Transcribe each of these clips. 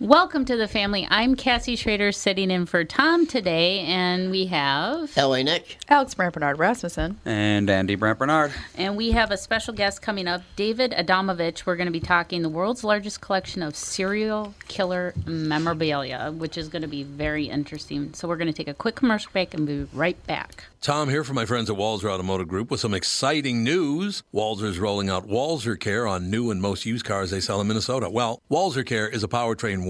Welcome to the family. I'm Cassie Schrader sitting in for Tom today, and we have. LA Nick. Alex Brant Bernard Rasmussen. And Andy Brant Bernard. And we have a special guest coming up, David Adamovich. We're going to be talking the world's largest collection of serial killer memorabilia, which is going to be very interesting. So we're going to take a quick commercial break and be right back. Tom here from my friends at Walser Automotive Group with some exciting news. Walser's rolling out Walser Care on new and most used cars they sell in Minnesota. Well, Walser Care is a powertrain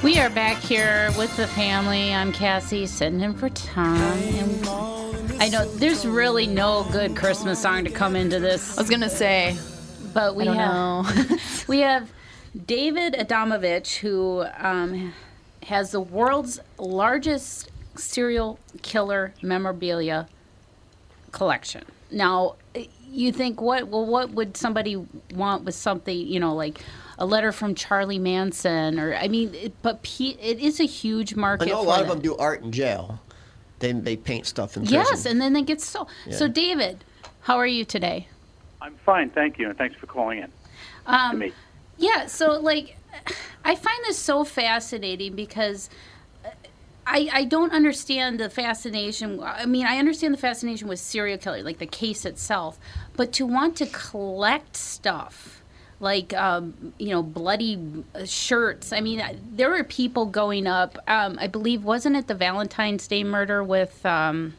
We are back here with the family. I'm Cassie, sitting in for Tom. And I know there's really no good Christmas song to come into this, I was gonna say, but we I don't have know. we have David Adamovich, who um, has the world's largest serial killer memorabilia collection. Now, you think what? Well, what would somebody want with something? You know, like a letter from Charlie Manson, or I mean, it, but P, it is a huge market. I know a lot of them do art in jail. They, they paint stuff in prison. Yes, and then they get so. So, David, how are you today? I'm fine, thank you, and thanks for calling in to Um, me. Yeah, so like, I find this so fascinating because I I don't understand the fascination. I mean, I understand the fascination with serial killer, like the case itself, but to want to collect stuff. Like um, you know, bloody uh, shirts. I mean, there were people going up. Um, I believe wasn't it the Valentine's Day murder with um,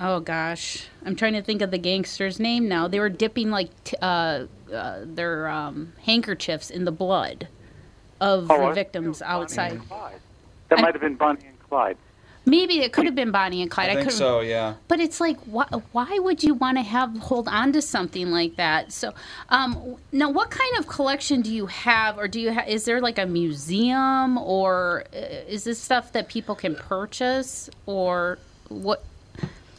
Oh gosh, I'm trying to think of the gangster's name now. They were dipping like t- uh, uh, their um, handkerchiefs in the blood of Oh, the victims outside. That I- might have been Bonnie Clyde. Maybe it could have been Bonnie and Clyde. I think couldn't- so, yeah. But it's like, why, why would you want to have hold on to something like that? So, um, now, what kind of collection do you have, or do you have? Is there like a museum, or uh, is this stuff that people can purchase, or what?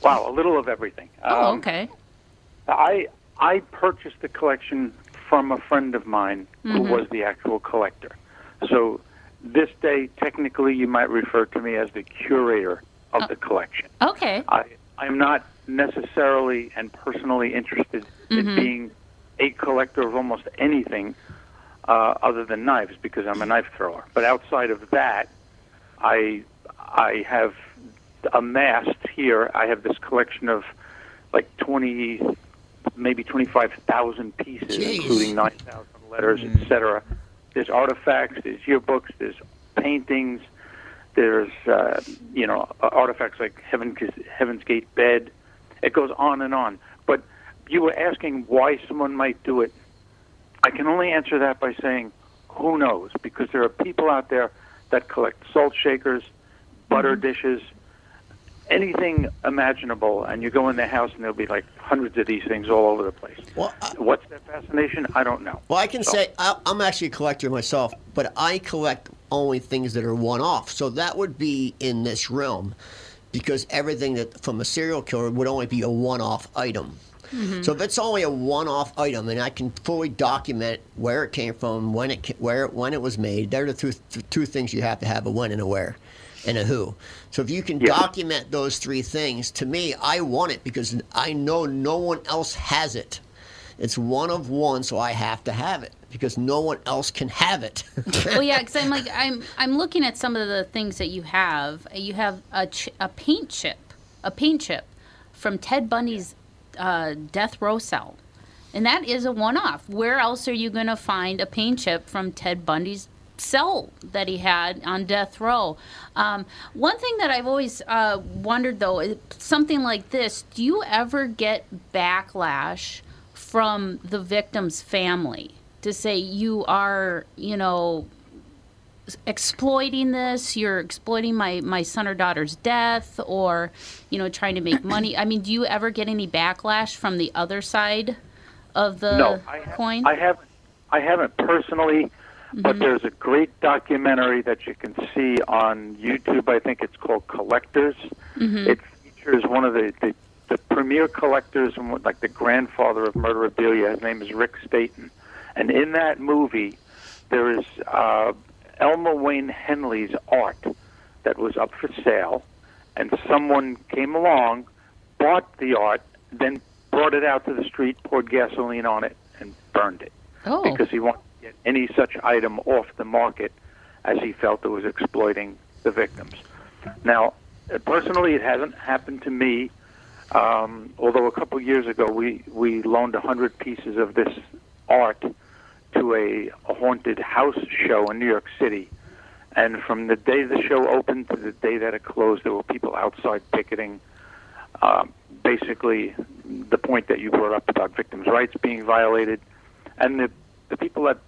Wow, a little of everything. Oh, Um, okay. I I purchased the collection from a friend of mine who Mm-hmm. was the actual collector. So this day, technically, you might refer to me as the curator of Oh. the collection. Okay. I I'm not necessarily and personally interested Mm-hmm. in being a collector of almost anything uh, other than knives because I'm a knife thrower. But outside of that, I I have amassed here. I have this collection of like 20, maybe 25,000 pieces, Jeez. including 9,000 letters, etc. There's artifacts, there's yearbooks, there's paintings, there's uh, you know artifacts like Heaven, Heaven's Gate bed. It goes on and on. But you were asking why someone might do it. I can only answer that by saying, who knows? Because there are people out there that collect salt shakers, butter dishes, anything imaginable, and you go in their house and there'll be like hundreds of these things all over the place. Well, I, What's their fascination? I don't know. well, I can So- say I, I'm actually a collector myself, but I collect only things that are one off. So that would be in this realm because everything that from a serial killer would only be a one off item. Mm-hmm. So if it's only a one-off item, and I can fully document where it came from, when it where when it was made, they're the two, th- two things you have to have: a when and a where, and a who. So if you can Yeah. document those three things, to me, I want it because I know no one else has it. It's one of one, so I have to have it because no one else can have it. well, yeah, because I'm like I'm I'm looking at some of the things that you have. You have a ch- a paint chip, a paint chip from Ted Bundy's uh, death row cell, and that is a one-off. Where else are you going to find a paint chip from Ted Bundy's cell that he had on death row? Um, one thing that I've always uh, wondered though, is something like this: Do you ever get backlash from the victim's family? To say you are, you know, exploiting this you're exploiting my my son or daughter's death or you know trying to make money i mean do you ever get any backlash from the other side of the no, I, ha- coin I have, I haven't personally, Mm-hmm. but there's a great documentary that you can see on YouTube. I think it's called Collectors. Mm-hmm. It features one of the, the the premier collectors and what- like the grandfather of murderabilia. His name is Rick Staton, and in that movie, there is uh, Elmer Wayne Henley's art that was up for sale, and someone came along, bought the art, then brought it out to the street, poured gasoline on it, and burned it oh because he wanted get any such item off the market as he felt it was exploiting the victims. Now, personally, it hasn't happened to me. Um, although a couple years ago we we loaned a hundred pieces of this art to a, a haunted house show in New York City, and from the day the show opened to the day that it closed, there were people outside picketing. Um, basically, the point that you brought up about victims' rights being violated, and the the people that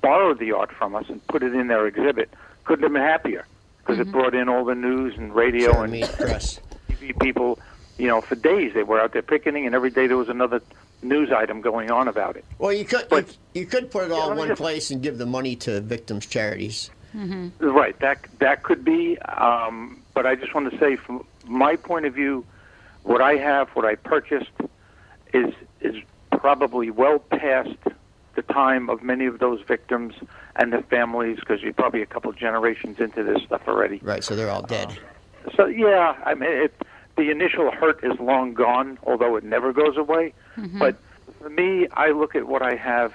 borrowed the art from us and put it in their exhibit couldn't have been happier because it brought in all the news and radio Sure, and press. TV people. You know, for days they were out there picketing, and every day there was another news item going on about it. Well, you could you, But- you could put it all let in one just- place and give the money to victims' charities. Right. That that could be. Um, but I just want to say, from my point of view, what I have, what I purchased, is is probably well past the time of many of those victims and the families, because you're probably a couple generations into this stuff already. Right, so they're all dead. So yeah, I mean, it, the initial hurt is long gone, although it never goes away. But for me, I look at what I have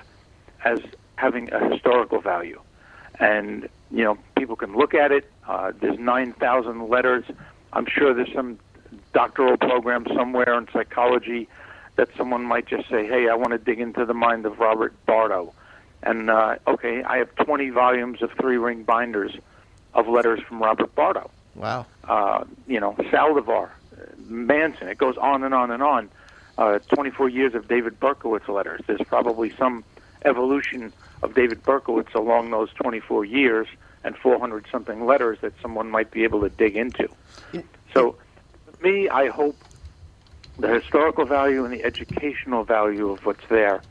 as having a historical value, and you know, people can look at it. Uh, there's nine thousand letters. I'm sure there's some doctoral program somewhere in psychology that someone might just say, "Hey, I want to dig into the mind of Robert Bardo," and uh, okay, I have 20 volumes of three-ring binders of letters from Robert Bardo Wow. uh, you know, Saldivar, uh, Manson. It goes on and on and on. Uh, 24 years of David Berkowitz letters. There's probably some evolution of David Berkowitz along those 24 years and 400 something letters that someone might be able to dig into. So, me, I hope the historical value and the educational value of what's there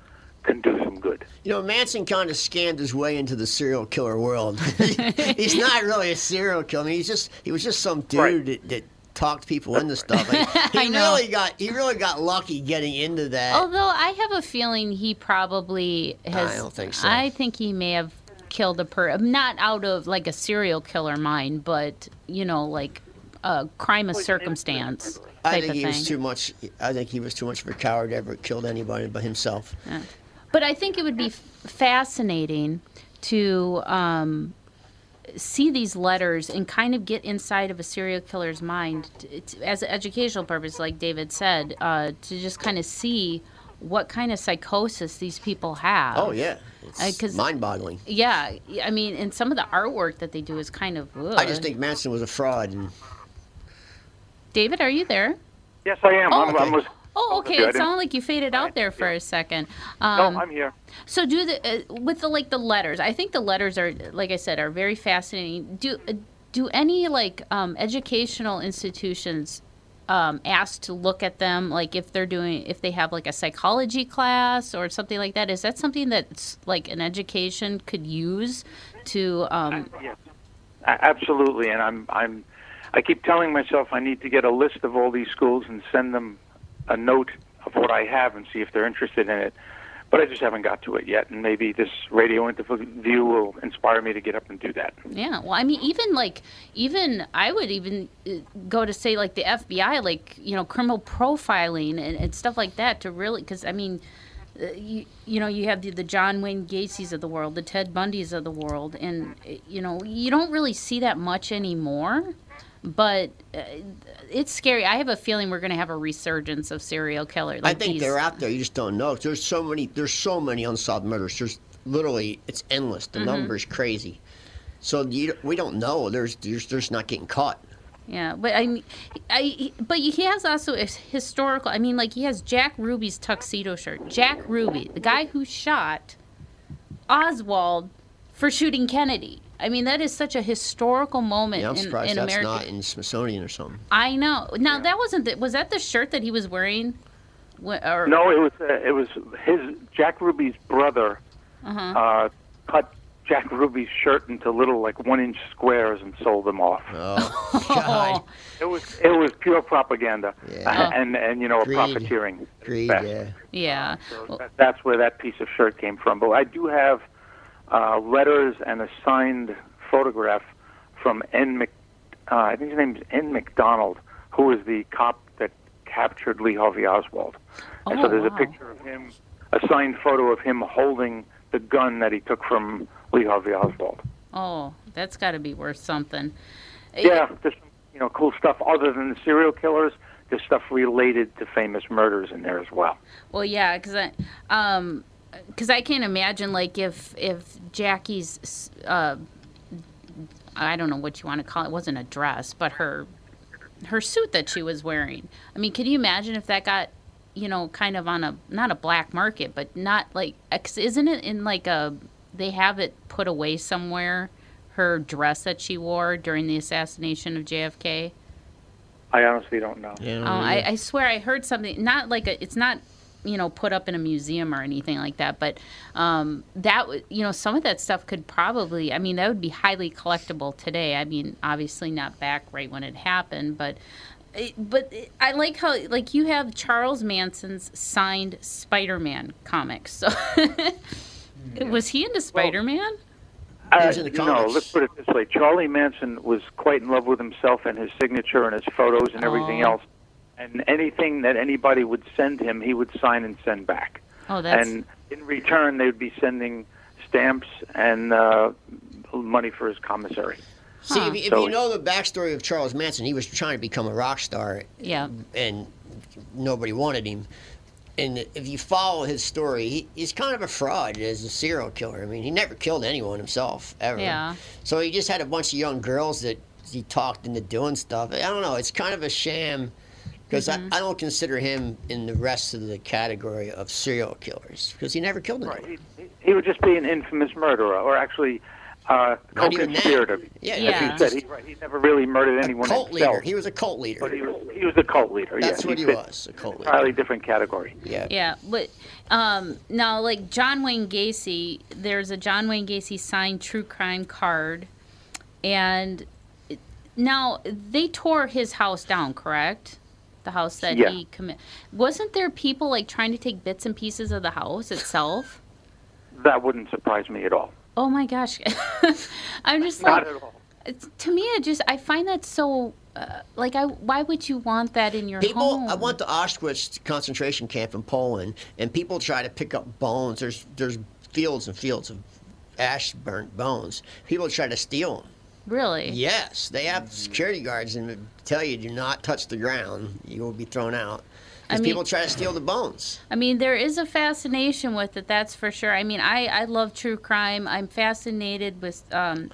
can do some good. You know, Manson kind of scammed his way into the serial killer world. he's not really a serial killer. I mean, he's just he was just some dude Right. that, that talked people into stuff. Like, he I know. really got he really got lucky getting into that. although i have a feeling he probably has I don't think so. i think he may have killed a per not out of like a serial killer mind but you know like a crime of circumstance I think of he thing was too much. I think he was too much of a coward to ever killed anybody but himself. But I think it would be f- fascinating to um, see these letters and kind of get inside of a serial killer's mind t- t- as an educational purpose, like David said, uh, to just kind of see what kind of psychosis these people have. Oh yeah, Uh, mind-boggling. Yeah, I mean, and some of the artwork that they do is kind of. Ugh. I just think Manson was a fraud. And David, are you there? Yes, I am. Oh, I'm, I'm okay. with, Oh, okay. It sounded like you faded out there for a second. no, Um, I'm here. So do the uh, with the like the letters. I think the letters are like I said are very fascinating. Do uh, do any like um, educational institutions um, asked to look at them like if they're doing if they have like a psychology class or something like that? Is that something that's like an education could use to um, Yes. Absolutely, and I'm I'm I keep telling myself I need to get a list of all these schools and send them a note of what I have and see if they're interested in it. But I just haven't got to it yet, and maybe this radio interview will inspire me to get up and do that. Yeah, well, I mean, even like, even I would even uh, go to say like the FBI, like you know, criminal profiling and, and stuff like that to really, because I mean, uh, you you know, you have the, the John Wayne Gacy's of the world, the Ted Bundys of the world, and uh, you know, you don't really see that much anymore. But uh, it's scary. I have a feeling we're going to have a resurgence of serial killers. I think these- they're out there. You just don't know. There's so many. There's so many unsolved murders. There's literally it's endless. Mm-hmm. The number's crazy. So you, we don't know. There's there's there's not getting caught. Yeah, but I mean, I but he has also a historical. I mean, like he has Jack Ruby's tuxedo shirt. Jack Ruby, the guy who shot Oswald for shooting Kennedy. I mean, that is such a historical moment Yeah, I'm in, surprised in that's America. not in Smithsonian or something. I know. Now that wasn't the, was that the shirt that he was wearing? Wh- Or, No, it was uh, it was his Jack Ruby's brother Uh-huh. uh, cut Jack Ruby's shirt into little like one inch squares and sold them off. Oh God, It was it was pure propaganda, Yeah. uh, and and you know Greed. profiteering. greed. best. Yeah. yeah. So Well, that, that's where that piece of shirt came from. But I do have uh, letters and a signed photograph from N. Mc, uh, I think his name is N. McDonald, who was the cop that captured Lee Harvey Oswald. Oh, And Oh, so there's wow. a picture of him, a signed photo of him holding the gun that he took from Lee Harvey Oswald. oh, that's got to be worth something. Yeah, there's some, you know cool stuff other than the serial killers. There's stuff related to famous murders in there as well. Well, yeah, because I, um, because I can't imagine like if if Jackie's, uh, I don't know what you want to call it, it wasn't a dress, but her, her suit that she was wearing. I mean, can you imagine if that got, you know, kind of on a not a black market, but not like, 'cause isn't it in like a, they have it put away somewhere, her dress that she wore during the assassination of JFK. I honestly don't know. Yeah. Oh, I, I swear I heard something. Not like a, it's not you know put up in a museum or anything like that, but um, that you know some of that stuff could probably. I mean, that would be highly collectible today. I mean, obviously not back right when it happened, but. Eh, but eh, I like how like you have Charles Manson's signed Spider-Man comics. So mm. was he into Spider-Man? Uh, he was in the no, let's put it this way: Charlie Manson was quite in love with himself and his signature and his photos and everything Oh. else. And anything that anybody would send him, he would sign and send back. oh, that's And in return, they would be sending stamps and uh, money for his commissary. See, Huh. if, you- if So- you know the backstory of Charles Manson, he was trying to become a rock star, yeah. and nobody wanted him. And if you follow his story, he, he's kind of a fraud as a serial killer. I mean, he never killed anyone himself ever. Yeah. So he just had a bunch of young girls that he talked into doing stuff. I don't know. It's kind of a sham because Mm-hmm. I, I don't consider him in the rest of the category of serial killers because he never killed anyone. Right. He, he would just be an infamous murderer, or actually uh, Not even that. co-conspirator. Yeah, As Yeah. you said, he, right, he never really murdered a anyone cult himself. leader. He was a cult leader. but he was he was a cult leader. That's yeah, what he fit was, a cult leader. Entirely different category. Yeah. Yeah, but um, now, like John Wayne Gacy, there's a John Wayne Gacy signed true crime card, and now they tore his house down, correct? The house that Yeah. he commit. Wasn't there people like trying to take bits and pieces of the house itself? That wouldn't surprise me at all. Oh my gosh, I'm just like, Not at all. to me, it just I find that so. Uh, like I, why would you want that in your People, home? I went to Auschwitz concentration camp in Poland, and people try to pick up bones. There's there's fields and fields of ash burnt bones. People try to steal them. Really. Yes, they have security guards and tell you do not touch the ground. You will be thrown out. I Because mean- people try to steal the bones. I mean, there is a fascination with it, that's for sure. I mean, I, I love true crime. I'm fascinated with um,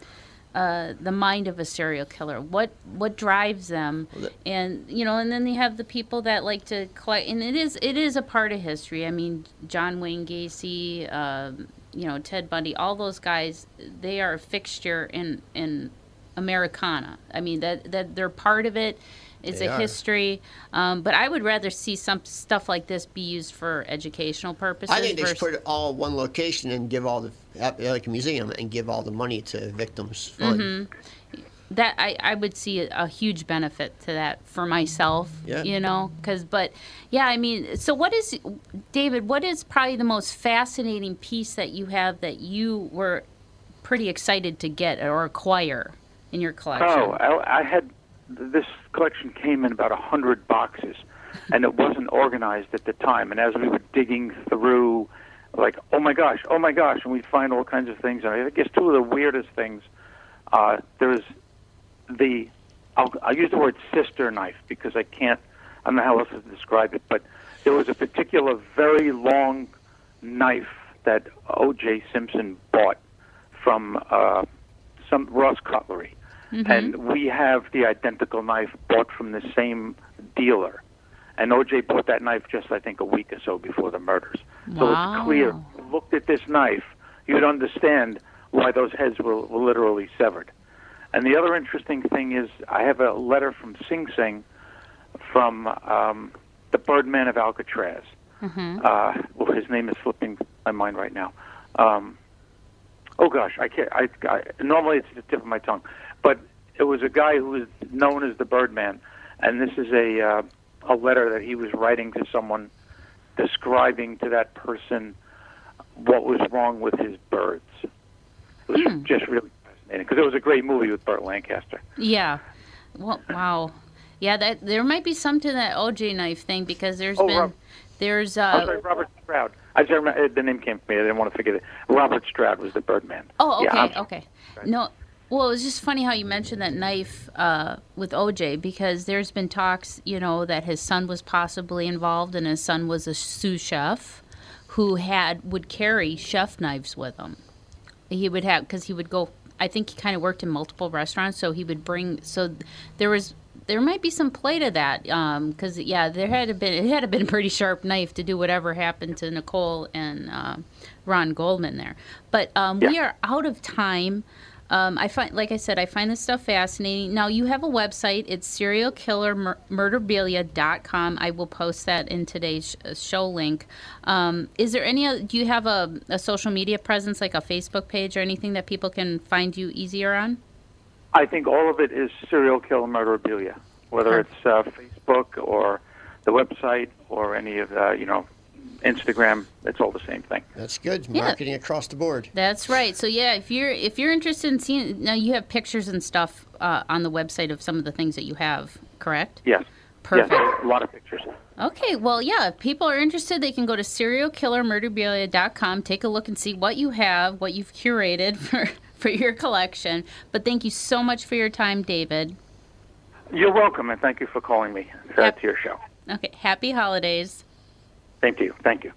uh, the mind of a serial killer. What what drives them, and you know, and then you have the people that like to collect. And it is it is a part of history. I mean, John Wayne Gacy, um, you know, Ted Bundy, all those guys. They are a fixture in in Americana. I mean, that that they're part of it. It's They a are. history, um, but I would rather see some stuff like this be used for educational purposes. I think they should put it all one location and give all the like a museum and give all the money to victims' fund. Mm-hmm. that I, I would see a, a huge benefit to that for myself. Yeah. You know, because but yeah, I mean, so what is David? What is probably the most fascinating piece that you have that you were pretty excited to get or acquire in your collection? Oh, I, I had this collection came in about a hundred boxes, and it wasn't organized at the time. And as we were digging through, like, oh my gosh, oh my gosh, and we'd find all kinds of things. And I guess two of the weirdest things. Uh, there was the I'll, I'll use the word sister knife because I can't I don't know how else to describe it, but there was a particular very long knife that O.J. Simpson bought from uh, some Ross Cutlery, and we have the identical knife bought from the same dealer. And O.J. bought that knife just I think a week or so before the murders. So Wow. it's clear. Looked at this knife, you'd understand why those heads were, were literally severed. And the other interesting thing is, I have a letter from Sing Sing from um, the Birdman of Alcatraz. Uh, well, his name is slipping my mind right now. Um, oh gosh, I can't. I, I normally it's the tip of my tongue, but it was a guy who was known as the Birdman, and this is a uh, a letter that he was writing to someone, describing to that person what was wrong with his birds. It was just really fascinating because it was a great movie with Burt Lancaster. Yeah. Well, wow. Yeah, that there might be some to that OJ knife thing because there's Oh, been Rob- there's I'm uh sorry, Robert Stroud. I just remember, the name came to me. I didn't want to forget it. Robert Stroud was the Birdman. Oh, Yeah, okay, I'm- okay. No, well, it was just funny how you mentioned that knife uh, with OJ because there's been talks, you know, that his son was possibly involved, and his son was a sous chef who had would carry chef knives with him. He would have because he would go. I think he kind of worked in multiple restaurants, so he would bring. So there was. There might be some play to that, because yeah, there had been it had to been a pretty sharp knife to do whatever happened to Nicole and uh, Ron Goldman there. But um, we are out of time. Um, I find, like I said, I find this stuff fascinating. Now you have a website. It's serialkillermurderabilia.com. I will post that in today's show link. Um, is there any? Do you have a, a social media presence, like a Facebook page or anything that people can find you easier on? I think all of it is serial killer murderabilia, whether it's uh, Facebook or the website or any of the, you know, Instagram. It's all the same thing. That's good. Yeah. Marketing across the board. That's right. So yeah, if you're if you're interested in seeing now, you have pictures and stuff uh, on the website of some of the things that you have. Correct. Yes. Perfect. Yes, a lot of pictures. Okay, well, yeah, if people are interested, they can go to serialkillermurderabilia.com, take a look and see what you have, what you've curated for, for your collection. But thank you so much for your time, David. You're welcome, and thank you for calling me uh, Yep. to your show. Okay, happy holidays. Same to you. Thank you.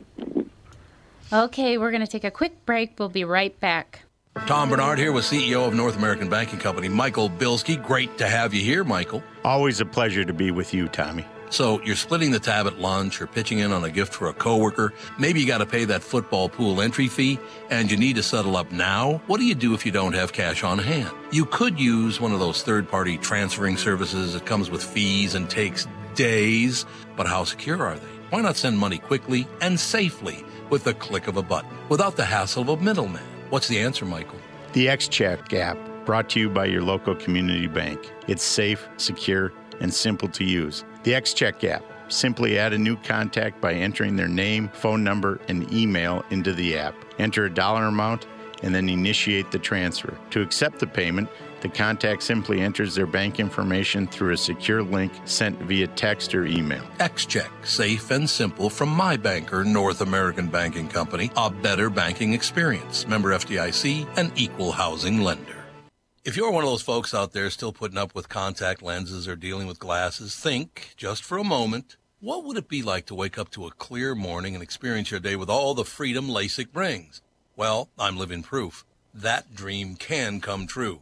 Okay, we're going to take a quick break. We'll be right back. Tom Barnard here with CEO of North American Banking Company, Michael Bilski. Great to have you here, Michael. Always a pleasure to be with you, Tommy. So you're splitting the tab at lunch or pitching in on a gift for a coworker. Maybe you got to pay that football pool entry fee and you need to settle up now. What do you do if you don't have cash on hand? You could use one of those third-party transferring services that comes with fees and takes days, but how secure are they? Why not send money quickly and safely with the click of a button without the hassle of a middleman? What's the answer, Michael? The XCheck app, brought to you by your local community bank. It's safe, secure, and simple to use. The XCheck app. Simply add a new contact by entering their name, phone number, and email into the app. Enter a dollar amount and then initiate the transfer. To accept the payment, the contact simply enters their bank information through a secure link sent via text or email. XCheck, safe and simple from my banker, North American Banking Company, a better banking experience. Member FDIC, an equal housing lender. If you're one of those folks out there still putting up with contact lenses or dealing with glasses, think just for a moment. What would it be like to wake up to a clear morning and experience your day with all the freedom LASIK brings? Well, I'm living proof. That dream can come true.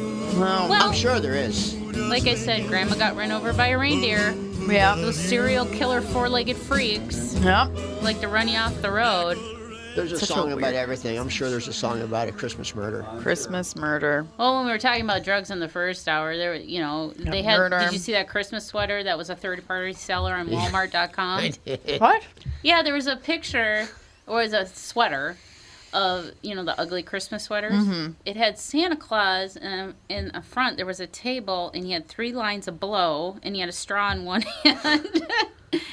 Um, well, I'm sure there is. like I said, Grandma got run over by a reindeer. Yeah. Those serial killer four-legged freaks Yeah. like to run you off the road. There's a Such a song about everything. I'm sure there's a song about a Christmas murder. Christmas murder. Well, when we were talking about drugs in the first hour, there, you know, they had. murder. Did you see that Christmas sweater that was a third-party seller on Walmart.com? What? Yeah, there was a picture, or it was a sweater, of you know the ugly Christmas sweaters. Mm-hmm. It had Santa Claus um, in a front. There was a table, and he had three lines of blow, and he had a straw in one hand,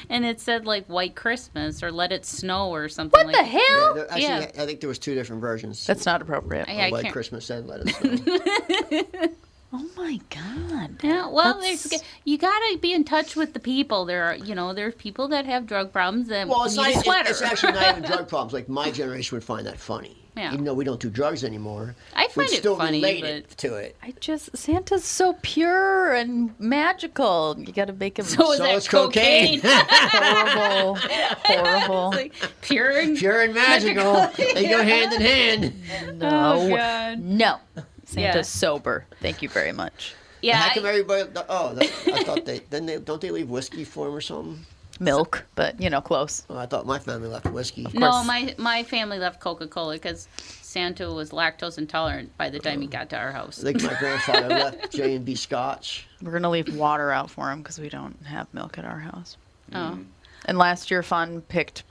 and it said like "White Christmas" or "Let It Snow" or something. What like the hell? There- actually, Yeah. I think there was two different versions. That's not appropriate. I, I White can't. Christmas and Let It Know. Oh my god. Yeah, well, That's- there's, you gotta be in touch with the people. There are, you know, there's people that have drug problems that well, it's need not. a sweater. it's actually not even drug problems. Like my generation would find that funny. Yeah. Even though we don't do drugs anymore, I we'd find it still funny, relate but- it to it. I just Santa's so pure and magical. You got to make him so is So that is cocaine. horrible, horrible. like pure and Pure and magical. they go hand in hand. Oh, no, God. no. Santa's Yeah. sober. Thank you very much. Yeah, How come I- everybody? Oh, that, I thought they. Then they don't they leave whiskey for him or something? Milk, but you know, close. Oh, I thought my family left whiskey. no, my my family left Coca Cola because Santa was lactose intolerant by the time he oh. got to our house. I think my grandfather left J and B Scotch. We're gonna leave water out for him because we don't have milk at our house. Oh, mm. And last year, Fun picked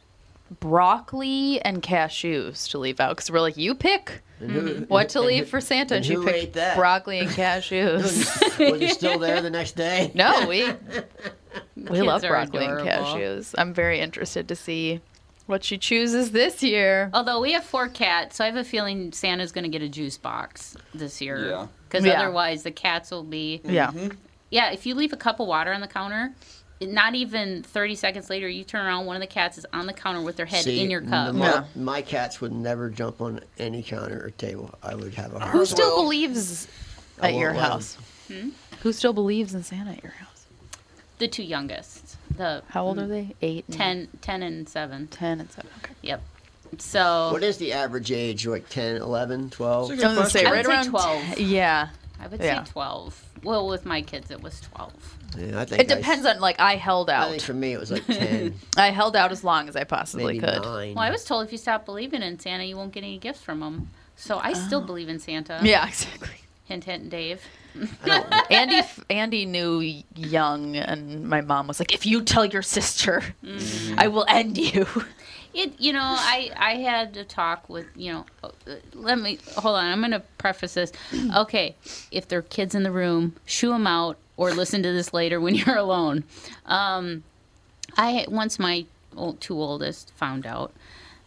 broccoli and cashews to leave out because we're like, you pick who- what to leave who- for Santa, and, and she picked that? broccoli and cashews. Was he still there the next day? no, we we love broccoli adorable. and cashews. I'm very interested to see what she chooses this year. although we have four cats, so I have a feeling Santa's going to get a juice box this year. Yeah. Because Yeah. otherwise, the cats will be. Yeah, mm-hmm. Yeah, if you leave a cup of water on the counter, not even 30 seconds later, you turn around, one of the cats is on the counter with their head See, in your cup. My, Yeah. my cats would never jump on any counter or table. I would have a house. who still will. believes I at your won't let 'em. house? Hmm? Who still believes in Santa at your house? The two youngest, the How old mm, are they? Eight, and 10, 10 and 7. 10 and seven. Okay. Yep. So What is the average age? Like 10, 11, 12? I was gonna say I would right say around 12. t- yeah. I would Yeah. say 12. Well, with my kids, it was 12. Yeah, I think It depends I, on like I held I think out. for me it was like 10, I held out as long as I possibly maybe could. 9. Well, I was told if you stop believing in Santa, you won't get any gifts from him. So I still ah. believe in Santa. Yeah, exactly. Hint, hint, Dave. Andy f- Andy knew young, and my mom was like, "If you tell your sister, mm. I will end you." It, you know, I I had to talk with you know. uh, Let me hold on. I'm going to preface this. Okay, if there are kids in the room, shoo them out, or listen to this later when you're alone. Um, I once my old, two oldest found out.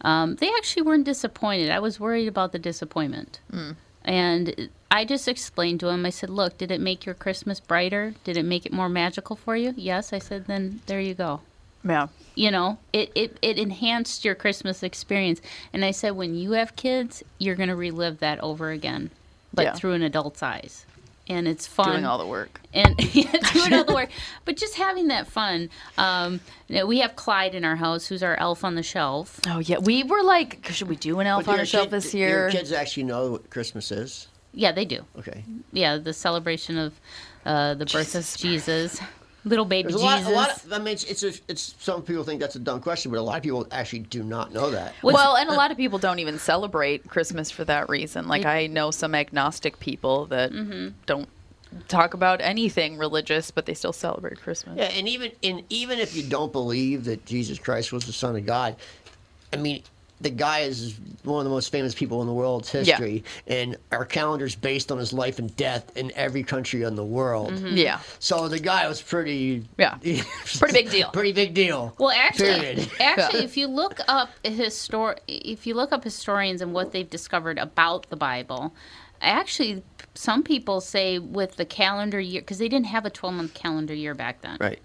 Um, they actually weren't disappointed. I was worried about the disappointment. And I just explained to him, I said, Look, did it make your Christmas brighter? Did it make it more magical for you? Yes. I said, Then there you go Yeah, you know it, it it enhanced your christmas experience. And i said when you have kids you're going to relive that over again but Yeah. through an adult's eyes. And it's fun. Doing all the work. and yeah, doing all the work. But just having that fun. Um, you know, we have clyde in our house who's our elf on the shelf. Oh yeah, we were like, should we do an elf But on your a shelf kid- this Your year? kids actually know what Christmas is. yeah they do. Okay. yeah the celebration of uh, the birth of jesus little baby There's a lot, jesus a lot of, I mean, it's, it's, a, it's, some people think that's a dumb question, but a lot of people actually do not know that. What's- well, and a lot of people don't even celebrate Christmas for that reason. Like I know some agnostic people that Mm-hmm. don't talk about anything religious, but they still celebrate Christmas. Yeah, and even and even if you don't believe that Jesus Christ was the Son of God, I mean, the guy is one of the most famous people in the world's Yeah. history, and our calendar's based on his life and death in every country in the world. Yeah. So the guy was pretty. Yeah. Pretty big deal. Pretty big deal. Well, actually, Period. actually, if you look up histor- if you look up historians and what they've discovered about the Bible, actually, some people say with the calendar year because they didn't have a 12 month calendar year back then Right.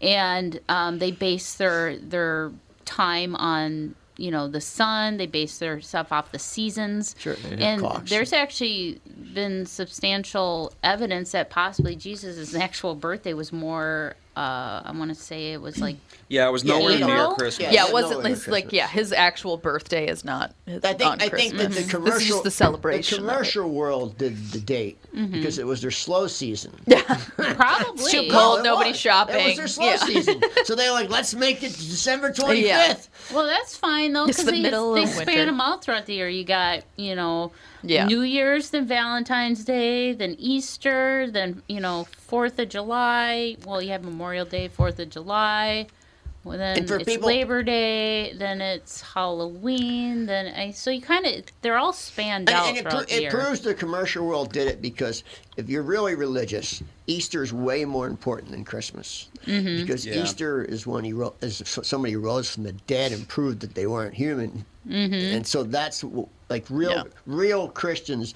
and um, they base their their time on you know the sun they base their stuff off the seasons Sure, and clocks. there's actually been substantial evidence that possibly jesus' actual birthday was more uh, i want to say it was like Yeah, it was nowhere April? near Christmas. Yeah, Yeah, it wasn't his, like yeah, his actual birthday is not. His, I think on I think that the commercial This is just the celebration. The commercial world did the date because it was their slow season. Yeah, probably too No, cold. it nobody's was. shopping. It was their slow Yeah. season. So they were like, let's make it December 25th. Yeah. Well, that's fine though, It's because the they, middle they of span winter. them all throughout the year. You got, you know, Yeah. New Year's, then Valentine's Day, then Easter, then you know Fourth of July. Well, you have Memorial Day, Fourth of July. Well, then it's people- Labor Day. Then it's Halloween. Then I, so you kind of they're all spanned And, out and it, pro- throughout the it year. proves the commercial world did it because if you're really religious, Easter is way more important than Christmas. Mm-hmm. Because Yeah. Easter is when he ro- is somebody rose from the dead and proved that they weren't human. Mm-hmm. And so that's like real Yeah. real Christians.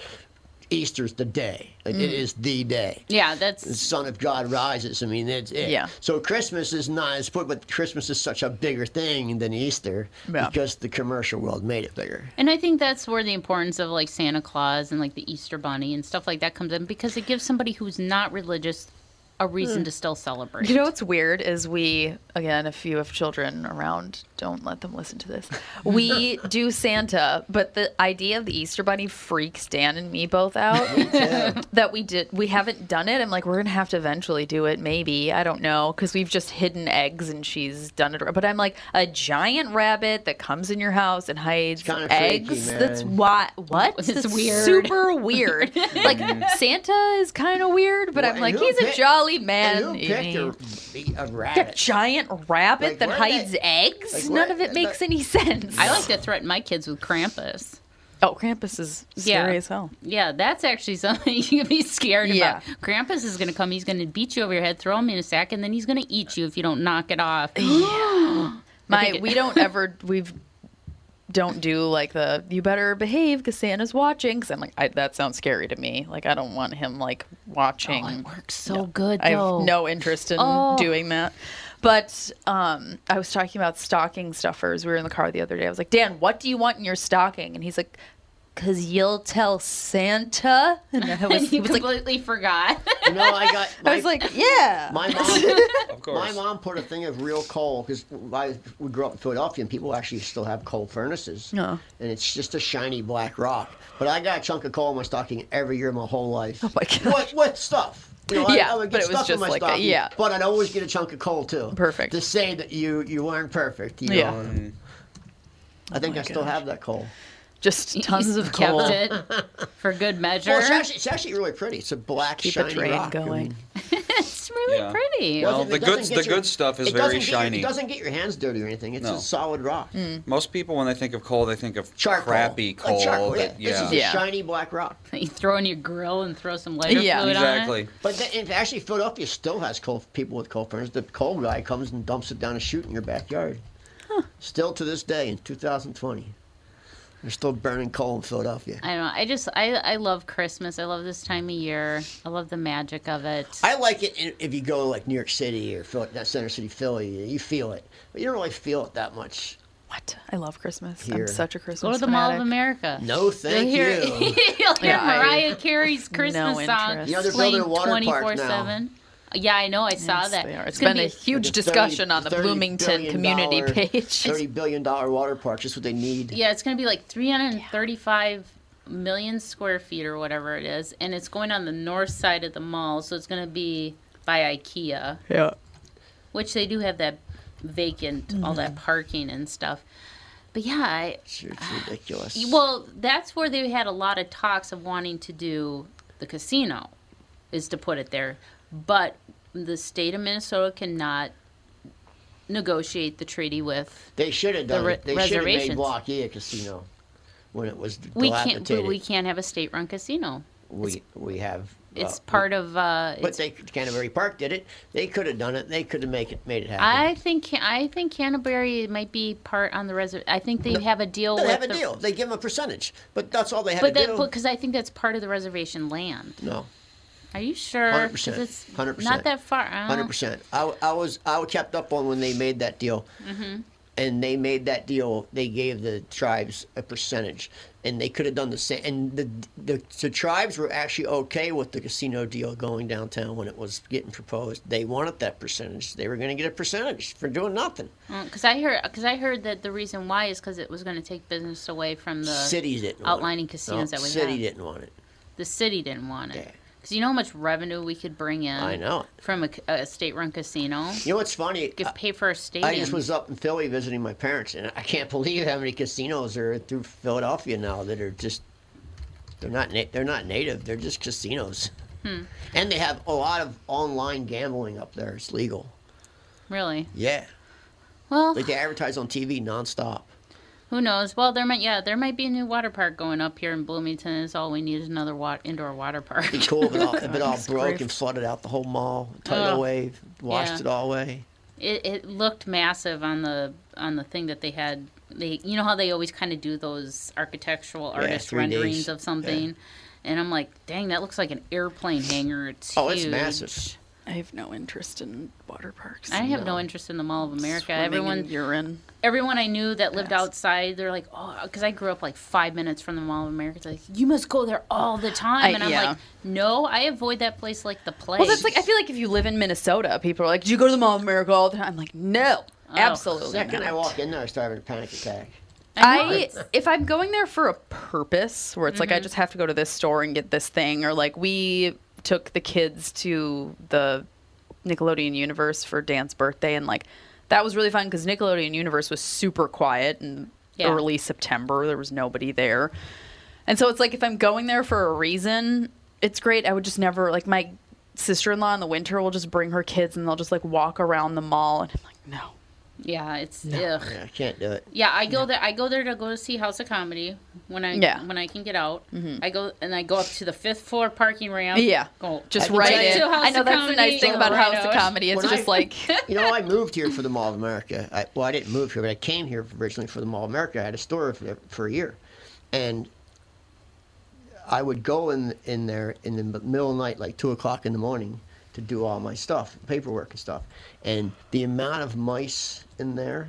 Easter's the day. Like, Mm. It is the day. yeah, that's the Son of God rises. I mean, it's it. Yeah. So Christmas is not as put, but Christmas is such a bigger thing than Easter Yeah. because the commercial world made it bigger. And I think that's where the importance of like Santa Claus and like the Easter Bunny and stuff like that comes in because it gives somebody who's not religious a reason hmm. to still celebrate. You know what's weird is we again, if you have children around, don't let them listen to this. We do Santa, but the idea of the Easter Bunny freaks Dan and me both out. that we did, we haven't done it. I'm like, we're gonna have to eventually do it, maybe. I don't know, because we've just hidden eggs and she's done it. But I'm like, a giant rabbit that comes in your house and hides kinda freaky, eggs. That's why. What? It's That's weird. Super weird. like Santa is kind of weird, but Well, I'm like, he's a jolly And man. who you picked a, a A giant rabbit Like, that hides they- eggs? like, None of it that- makes any sense. I like to threaten my kids with Krampus. Oh, Krampus is scary Yeah. as hell. Yeah, that's actually something you can be scared Yeah. about. Krampus is going to come. He's going to beat you over your head, throw him in a sack, and then he's going to eat you if you don't knock it off. My it- we don't ever we've don't do like the you better behave because Santa's watching because I'm like I, that sounds scary to me. Like I don't want him like watching. Oh, it works so good, I though. have no interest in Oh. doing that. But um, I was talking about stocking stuffers. We were in the car the other day. I was like, Dan, what do you want in your stocking? And he's like, because you'll tell Santa. And I was, he you was like, completely forgot. You know, I got. My, I was like, yeah. my mom. Of course. My mom put a thing of real coal because we grew up in Philadelphia and people actually still have coal furnaces. No. And it's just a shiny black rock. But I got a chunk of coal in my stocking every year of my whole life. Oh my God. What, what stuff? You know, I- Yeah, I, would but get it was in just my like a- stocking, yeah. But I'd always get a chunk of coal too. Perfect. To say that you you weren't perfect. You Yeah. know. Mm. I think oh I still have that coal. Just tons of kept coal. it for good measure. Well, it's actually, it's actually really pretty. It's a black Keep a shiny train rock. Going. mean, it's really Yeah. pretty. Well, doesn't- the good- the your- good stuff is very doesn't your- shiny. it doesn't get your hands dirty or anything. It's No. a solid rock. Hmm. Most people, when they think of coal, they think of Charcoal. crappy Like coal. charcoal, that, yeah. This yeah. is a shiny black rock. you throw in your grill and throw some lighter Yeah. fluid on it. exactly. But the, in, actually, Philadelphia still has coal people with coal furnaces. The coal guy comes and dumps it down a chute in your backyard. Still to this day, in 2020, they're still burning coal in Philadelphia. I don't know. I just I I love Christmas. I love this time of year. I love the magic of it. I like it if you go like New York City or Phil, that Center City, Philly. You feel it, but you don't really feel it that much. What? I love Christmas. Here. I'm such a Christmas Go to the Mall of. America. No, thank you'll hear, you. you'll hear Yeah, I- Mariah Carey's Christmas song. You know, they're playing building a water park now. 24 7. Yeah, I know. I saw that. they are. It's it's gonna been a huge Like a 30 discussion on the Bloomington community dollar- page. Thirty billion dollar water park, just what they need. Yeah, it's going to be like 335 million square feet or whatever it is, and it's going on the north side of the mall, so it's going to be by IKEA, Yeah. which they do have that vacant, all that mm-hmm. parking and stuff. But yeah, I, It's, it's ridiculous. well, that's where they had a lot of talks of wanting to do the casino, is to put it there, but the state of Minnesota cannot negotiate the treaty with They should have The done re- it. They should have made reservations. Block E a casino when it was we can't but we can't have a state run casino we we have it's Uh, part of. Uh, But it's, they Canterbury Park did it. They could have done it. They could have make it made it happen. I think I think Canterbury might be part on the reservation. I think they have a deal. they have a the, deal. They give them a percentage, but that's all they had But to that do. because I think that's part of the reservation land. no, Are you sure? 100%, It's 100%. not that far. Hundred percent. I, I was I kept up on when they made that deal, Mm-hmm. and they made that deal. They gave the tribes a percentage, and they could have done the same. And the, the the tribes were actually okay with the casino deal going downtown when it was getting proposed. They wanted that percentage. They were going to get a percentage for doing nothing. Because I heard, because I heard that the reason why is because it was going to take business away from the Cities didn't want outlining it. casinos no, that we city have. didn't want it. The city didn't want it. Yeah. Because you know how much revenue we could bring in. I know. From a, a state-run casino. You know what's funny? Could I- pay for a stadium. I just was up in Philly visiting my parents, and I can't believe how many casinos are through Philadelphia now that are just they're not na- they're not native. They're just casinos, Hmm. and they have a lot of online gambling up there. It's legal. Really? Yeah, Well, like they advertise on TV nonstop. Who knows? Well, there might, yeah, there might be a new water park going up here in Bloomington. Is all we need is another wa- indoor water park. It'd Be cool if it all, if it all broke and flooded out the whole mall, tidal Ugh. wave, washed Yeah. it all away. It, it looked massive on the on the thing that they had. They, you know how they always kind of do those architectural artist 3Ds. renderings of Yeah. something, and I'm like, dang, that looks like an airplane hangar. It's Oh, it's massive. I have no interest in water parks. I have no. No. interest in the Mall of America. Swimming in Everyone, urine. everyone I knew that lived Yes. outside, they're like, oh, because I grew up like five minutes from the Mall of America. It's like you must go there all the time, I- and I'm yeah. like, no, I avoid that place like the plague. Well, that's like I feel like if you live in Minnesota, people are like, "Do you go to the Mall of America all the time?" I'm like, "No, Oh, absolutely Second not." I walk in there, I start having a panic attack. I, I if I'm going there for a purpose where it's like I Mm-hmm. just have to go to this store and get this thing, or like we took the kids to the Nickelodeon Universe for Dan's birthday, and like that was really fun because Nickelodeon Universe was super quiet in Yeah. early September. There was nobody there, and so it's like if I'm going there for a reason, it's great. I would just never like my sister-in-law in the winter will just bring her kids and they'll just like walk around the mall, and I'm like, no. Yeah, it's ugh. Yeah, I can't do it. Yeah, I go there. I go there to go to see House of Comedy when I Yeah. Mm-hmm. when I can get out. I go and I go up to the fifth floor parking ramp. Yeah. go Just I can right in. To House I know of that's the nice thing about right House of out. Comedy. It's When just I- like You know, I moved here for the Mall of America. I, well, I didn't move here, but I came here originally for the Mall of America. I had a store for, for a year, and I would go in in there in the middle of the night, like two o'clock in the morning, to do all my stuff, paperwork and stuff. And the amount of mice in there,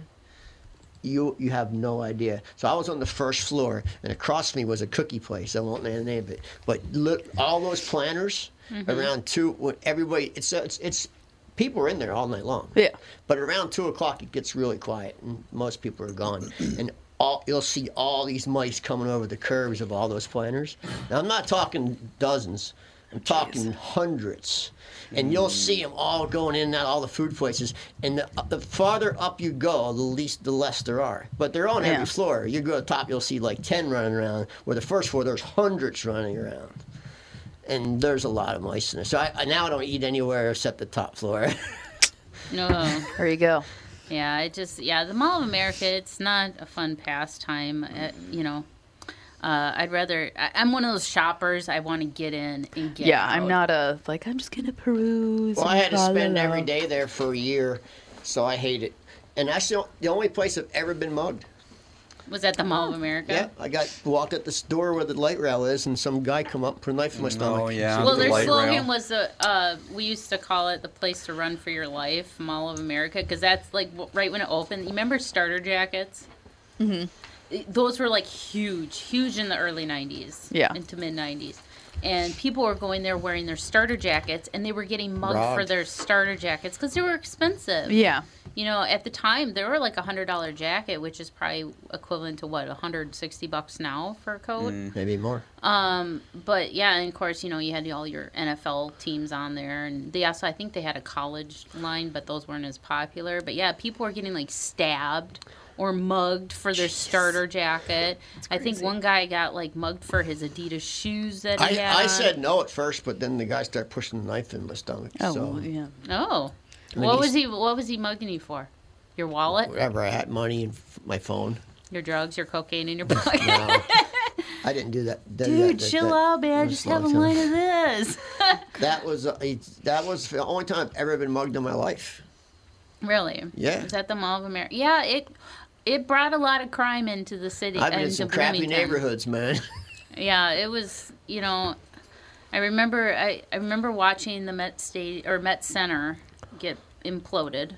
you you have no idea. So I was on the first floor, and across me was a cookie place. I won't name the name of it, but look, all those planners mm-hmm. around two. When everybody, it's uh, it's it's people are in there all night long. Yeah. But around two o'clock, it gets really quiet, and most people are gone. and all, you'll see all these mice coming over the curves of all those planters. Now, I'm not talking dozens. I'm talking hundreds. And you'll see them all going in and out all the food places. And the, the farther up you go, the least, the less there are. But they're on Yeah. every floor. You go to the top, you'll see like ten running around. Where the first floor, there's hundreds running around. And there's a lot of mice in there. So I, I now don't eat anywhere except the top floor. No. there you go. Yeah, it just yeah, the Mall of America. It's not a fun pastime. Uh, you know, uh, I'd rather. I, I'm one of those shoppers. I want to get in and get. Yeah, I'm not a like I'm just gonna peruse. Well, I had to spend every day there for a year, so I hate it. And that's the, the only place I've ever been mugged. Was at the Mall of America. Yeah, I got walked at the store where the light rail is, and some guy come up, put a knife in my stomach. Oh, yeah. Well, the their light slogan rail. was the uh, we used to call it the place to run for your life, Mall of America, because that's like right when it opened. You remember starter jackets? Mm-hmm. Those were like huge, huge in the early '90s. Yeah. into mid '90s, and people were going there wearing their starter jackets, and they were getting mugged for their starter jackets because they were expensive. Yeah, You know, at the time they were like a hundred dollar jacket, which is probably equivalent to what hundred sixty bucks now for a coat. Maybe more. Um, but yeah, and of course, you know, you had all your NFL teams on there, and they also, I think, they had a college line, but those weren't as popular. But yeah, people were getting like stabbed or mugged for their starter jacket. I think one guy got like mugged for his Adidas shoes that he I, had. I said no at first, but then the guy started pushing the knife in my stomach. Oh so yeah. "Oh, mean, what was he? What was he mugging you for? Your wallet, whatever I had, money and my phone. your drugs, your cocaine in your pocket." No. I didn't do that. that- Dude, that- chill that- out, man. Just have a long line of this. That was uh, that was the only time I've ever been mugged in my life. really? Yeah. Is that the Mall of America? Yeah, it it brought a lot of crime into the city. I've been in some crappy Bloomington. neighborhoods, man. Yeah, it was. You know, I remember. I, I remember watching the Met State or Met Center get imploded,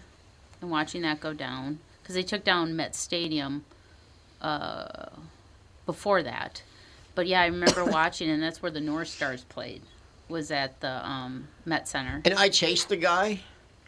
and watching that go down because they took down Met Stadium. Uh, before that, but yeah, I remember watching, and that's where the North Stars played. Was at the um, Met Center. and I chased the guy.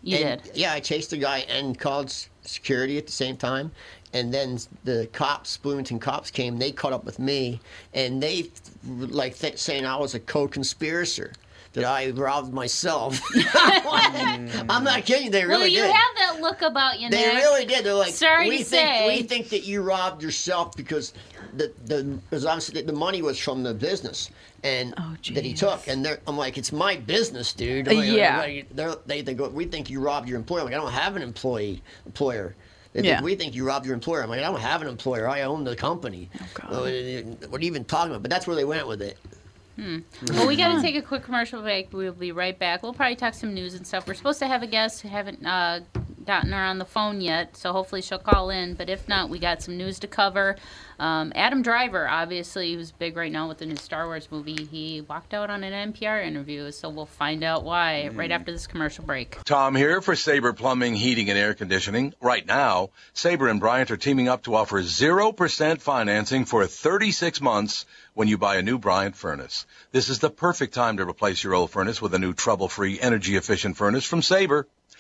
You and- did. Yeah, I chased the guy and called security at the same time. And then the cops, Bloomington cops came. They caught up with me, and they like th- saying I was a co-conspirator, that I robbed myself. I'm mm. not kidding. They well, really you did. have that look about you, They Nick. really did. They're like, Sorry we to think say. we think that you robbed yourself because the the because obviously the money was from the business and Oh, that he took. And they're, I'm like, it's my business, dude. Like, Yeah. they're, they they go, we think you robbed your employer. I'm like, I don't have an employee employer. They Yeah. think, we think you robbed your employer. I'm like, I don't have an employer. I own the company. Oh, God. What are you even talking about? But that's where they went with it. Hmm. Well, we got to take a quick commercial break. We'll be right back. We'll probably talk some news and stuff. We're supposed to have a guest. We haven't uh, gotten her on the phone yet, so hopefully she'll call in. But if not, we got some news to cover. Um, Adam Driver, obviously, who's big right now with the new Star Wars movie, he walked out on an NPR interview, so we'll find out why right after this commercial break. Tom here for Sabre Plumbing, Heating, and Air Conditioning. Right now, Sabre and Bryant are teaming up to offer 0% financing for 36 months when you buy a new Bryant furnace. This is the perfect time to replace your old furnace with a new trouble-free, energy-efficient furnace from Sabre.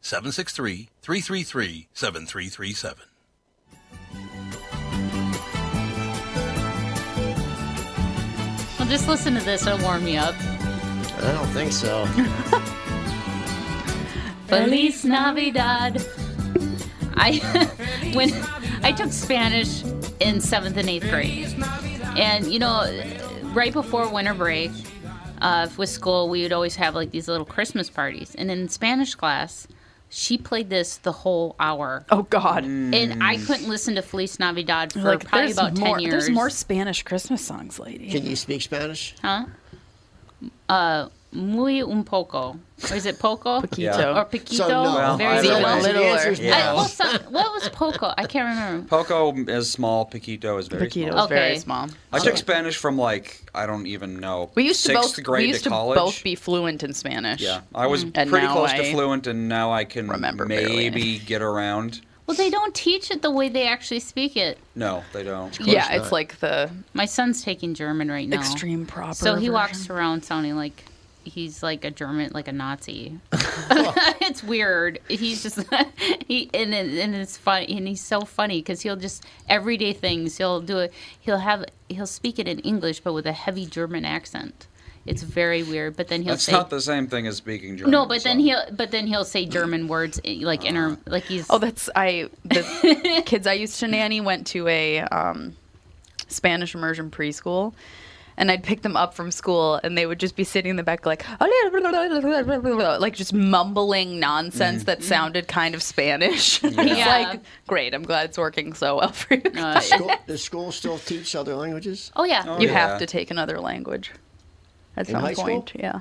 763 333 7337. Well, just listen to this. It'll warm you up. I don't think so. Feliz Navidad. I when I took Spanish in seventh and eighth grade, and you know, right before winter break, uh, with school, we would always have like these little Christmas parties, and in Spanish class, she played this the whole hour, Oh God. and I couldn't listen to Feliz Navidad for Like probably there's about more. ten years. There's more Spanish Christmas songs, lady. Can you speak Spanish? huh? Uh, muy un poco. Or is it poco? Poquito. Or poquito? So, no. Well, Very I little. don't know. So the Littler. Yeah. I, well, some, what was poco? I can't remember. Poco is small. Paquito is very Poquito small. is very Okay. small. I took Spanish from like I don't even know. We used to both. grade we used to to college. both be fluent in Spanish. Yeah, I was mm-hmm. And pretty close I to fluent, and now I can remember maybe get around. Well, they don't teach it the way they actually speak it. No, they don't. Yeah, not. it's like the My son's taking German right now. extreme proper. So he walks around sounding like he's like a German, like a Nazi. it's weird. He's just he and it, and it's funny and he's so funny because he'll just everyday things. He'll do it. He'll have he'll speak it in English but with a heavy German accent. It's very weird. But then he'll That's say not the same thing as speaking German. no. But then he'll but then he'll say German words eh, like inner like he's Oh, that's I. The kids I used to nanny went to a um, Spanish immersion preschool, and I'd pick them up from school, and they would just be sitting in the back like, like just mumbling nonsense that sounded kind of Spanish. He's Yeah. like, "Great, I'm glad it's working so well for you." uh, guys." School, does school still teach other languages? oh yeah. Oh, you yeah. have to take another language. at In some high school? point. Yeah.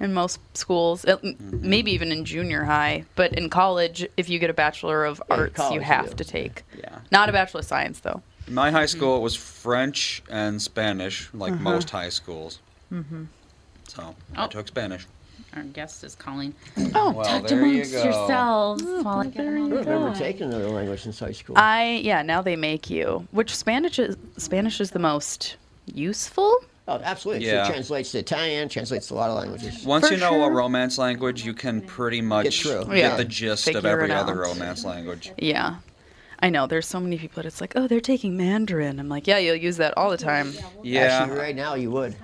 In most schools, Mm-hmm. maybe even in junior high, but in college, if you get a bachelor of Yeah, arts, college you you have do. to take. Yeah. Not a bachelor of science though. My high school Mm. it was French and Spanish, like Uh-huh. most high schools. Mm-hmm. So I Oh. took Spanish. Our guest is calling. Oh, Well, Talk there you amongst go. yourselves. while I get I him don't on the remember phone. taking another language since high school. I yeah. Now they make you. Which Spanish is Spanish is the most useful. oh, absolutely. Yeah. It translates to Italian, translates to a lot of languages. Once For you know a romance language, you can pretty much through. get Yeah. the gist of every other romance language. Yeah. I know. There's so many people that it's like, oh, they're taking Mandarin. I'm like, yeah, you'll use that all the time. Yeah. Actually, right now you would.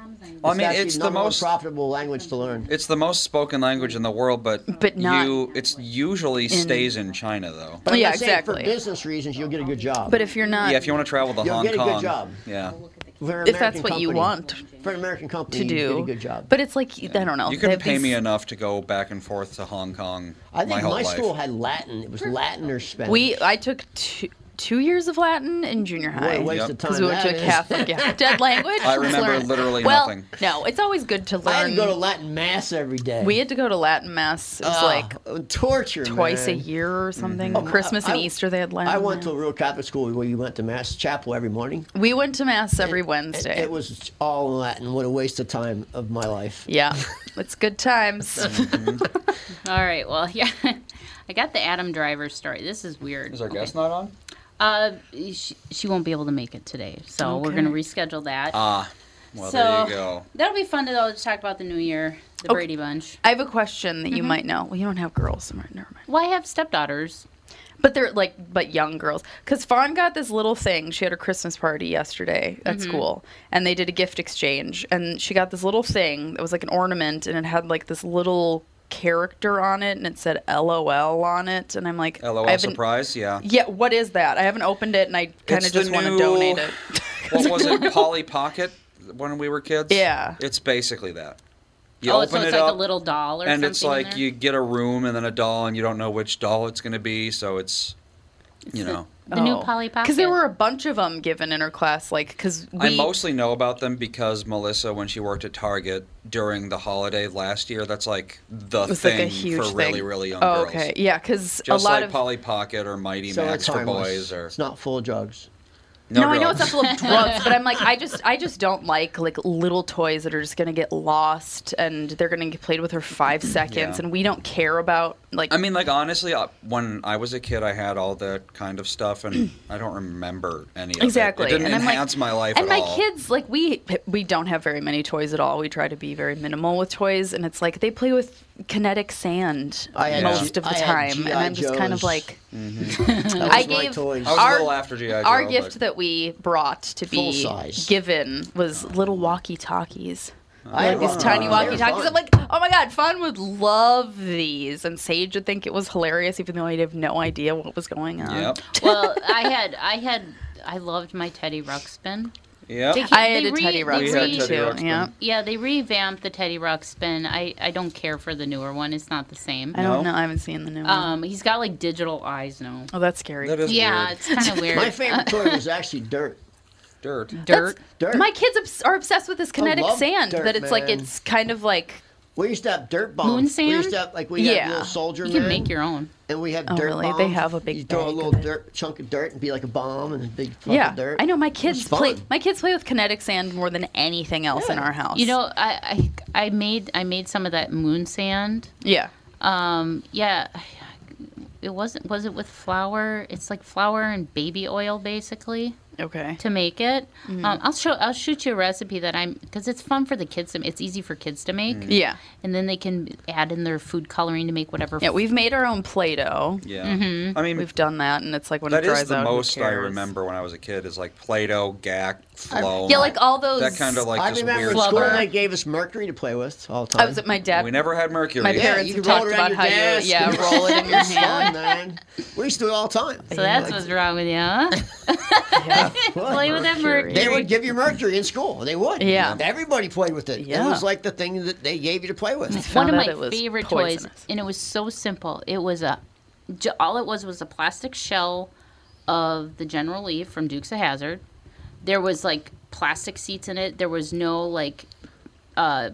Well, I mean, it's the most profitable language to learn. it's the most spoken language in the world, but But not you it's usually stays in China though. But Yeah, exactly. For business reasons, you'll get a good job. But if you're not, yeah, if you want to travel to Hong Kong, You'll Hong get a good Kong, job. yeah, For an if that's what you company- want for an American company, to do, get a good job. But it's like I don't know. you they can have pay me enough to go back and forth to Hong Kong I my think whole my life. school had Latin. It was Latin or Spanish. We I took two, two years of Latin in junior high. What a waste Yep. of time Because we went to a that is. Catholic yeah, dead language. I Let's remember learn- literally well, nothing. no, it's always good to learn. I had to go to Latin mass every day. we had to go to Latin mass. It was Ah, like uh, torture. twice a year or mm-hmm. something. Oh, Christmas I- and Easter they had Latin. I went to a real Catholic school where you went to mass chapel every morning. We went to mass every It- Wednesday. It, was all in Latin. What a waste of time of my life. yeah, it's good times. Mm-hmm. All right. Well, yeah. I got the Adam Driver story. This is weird. Is our Okay. guest not on? Uh, she, she won't be able to make it today, so we're gonna reschedule that. Ah, well so there you go. that'll be fun to though, to talk about the new year, the Okay. Brady Bunch. I have a question that you Mm-hmm. might know. Well, you don't have girls. Never mind. Well, I have stepdaughters. But they're like, but young girls. Because Fawn got this little thing. She had a Christmas party yesterday at Mm-hmm. school, and they did a gift exchange. And she got this little thing that was like an ornament, and it had like this little character on it, and it said LOL on it. And I'm like, LOL I haven't- surprise, yeah. Yeah, what is that? I haven't opened it, and I kind of just want to donate it. What was it, Polly Pocket, when we were kids? Yeah. It's basically that. You oh, open so it it's like up, a little doll or and something. it's like you get a room and then a doll, and you don't know which doll it's going to be, so it's, you know. the new oh. Polly Pocket. Because there were a bunch of them given in her class, like because we. I mostly know about them because Melissa, when she worked at Target during the holiday last year, that's like the it was like thing huge for thing. really, really young oh, girls. okay, yeah, because a Just lot like of Polly Pocket or Mighty So Max for boys, or It's not full of drugs. No, No, I know it's not full of drugs, but I'm like, I just, I just don't like like little toys that are just gonna get lost and they're gonna get played with for five seconds, Yeah. and we don't care about like. I mean, like honestly, uh, when I was a kid, I had all that kind of stuff, and I don't remember any of exactly, it. It didn't and I'm like- enhance my life And my all. kids, like we, we don't have very many toys at all. We try to be very minimal with toys, and it's like they play with kinetic sand I had most G- of the I time, G.I. and I'm just kind of Joes. like, mm-hmm. That I gave toys. Our- after GI Joe. our but- gift that we brought to be size. given was little walkie talkies. I like these tiny walkie talkies. I'm like, oh my god, Fawn would love these, and Sage would think it was hilarious, even though I'd have no idea what was going on. Yep. well, I had, I had, I loved my Teddy Ruxpin. Yep. They- I had they a Teddy they Ruxpin We had Teddy too. Yeah, Yeah, they revamped the Teddy Ruxpin. I, I don't care for the newer one. It's not the same. I don't No? know. I haven't seen the new one. Um, he's got like digital eyes now. Oh, that's scary. That is yeah, weird. it's kind of weird. My favorite toy was actually dirt. dirt. Dirt. Dirt. My kids are obsessed with this kinetic sand. dirt, that it's like it's kind of like We used to have dirt bombs. Moon We used to have like we had little soldier You can men, make your own. And we had Oh, dirt really? bombs. They have a big You throw a little dirt chunk of dirt and be like a bomb and a big clump yeah. of dirt. I know my kids play. My kids play with kinetic sand more than anything else in our house. You know, I, I I made I made some of that moon sand. Yeah. Um, yeah, it wasn't was it with flour? It's like flour and baby oil basically Okay. to make it. Mm-hmm. Um, I'll show I'll shoot you a recipe that I'm because it's fun for the kids to. It's easy for kids to make. Yeah. and then they can add in their food coloring to make whatever. Yeah, we've made our own Play-Doh. Yeah. Mm-hmm. I mean, We've done that, and it's like when that it dries is the out, most I remember when I was a kid. Is like Play-Doh, Gak, Flow. Yeah, like all those. that kind of like I just remember weird in school Flubber. they gave us mercury to play with all the time. I was at my dad. We never had mercury. My Yeah, parents you have could roll talked around about your how you yeah and- roll it in your It fun, hand. man. We used to do it all the time. So that's what's wrong with you, huh? Play with that mercury. They would give you mercury in school. They would. Yeah. Everybody played with it. Yeah. It was like the thing that they gave you to play with. One of my favorite toys, and it was so simple. It was a, all it was was a plastic shell of the General Lee from Dukes of Hazzard. There was like plastic seats in it. There was no like uh,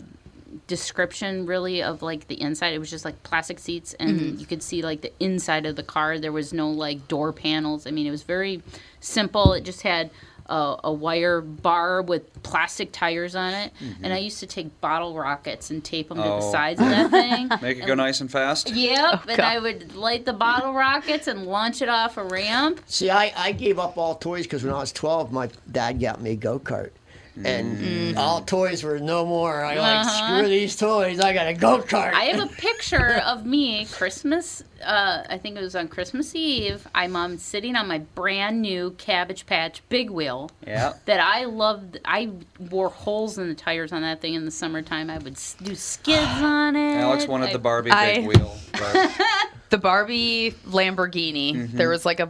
description really of like the inside. It was just like plastic seats, and Mhm. you could see like the inside of the car. There was no like door panels. I mean, it was very simple. It just had a, a wire bar with plastic tires on it, and I used to take bottle rockets and tape them to the Oh. sides of that thing. Make it go nice and fast. Yep, and I would light the bottle rockets and launch it off a ramp. See, I, I gave up all toys because when I was 12, my dad got me a go kart. And Mm. all toys were no more. I like, Uh-huh. screw these toys. I got a go kart. I have a picture of me Christmas. Uh, I think it was on Christmas Eve. I'm um, sitting on my brand new Cabbage Patch Big Wheel. Yeah. That I loved. I wore holes in the tires on that thing in the summertime. I would do skids on it. Alex wanted I- the Barbie I- big wheel. The Barbie Lamborghini. Mm-hmm. There was like a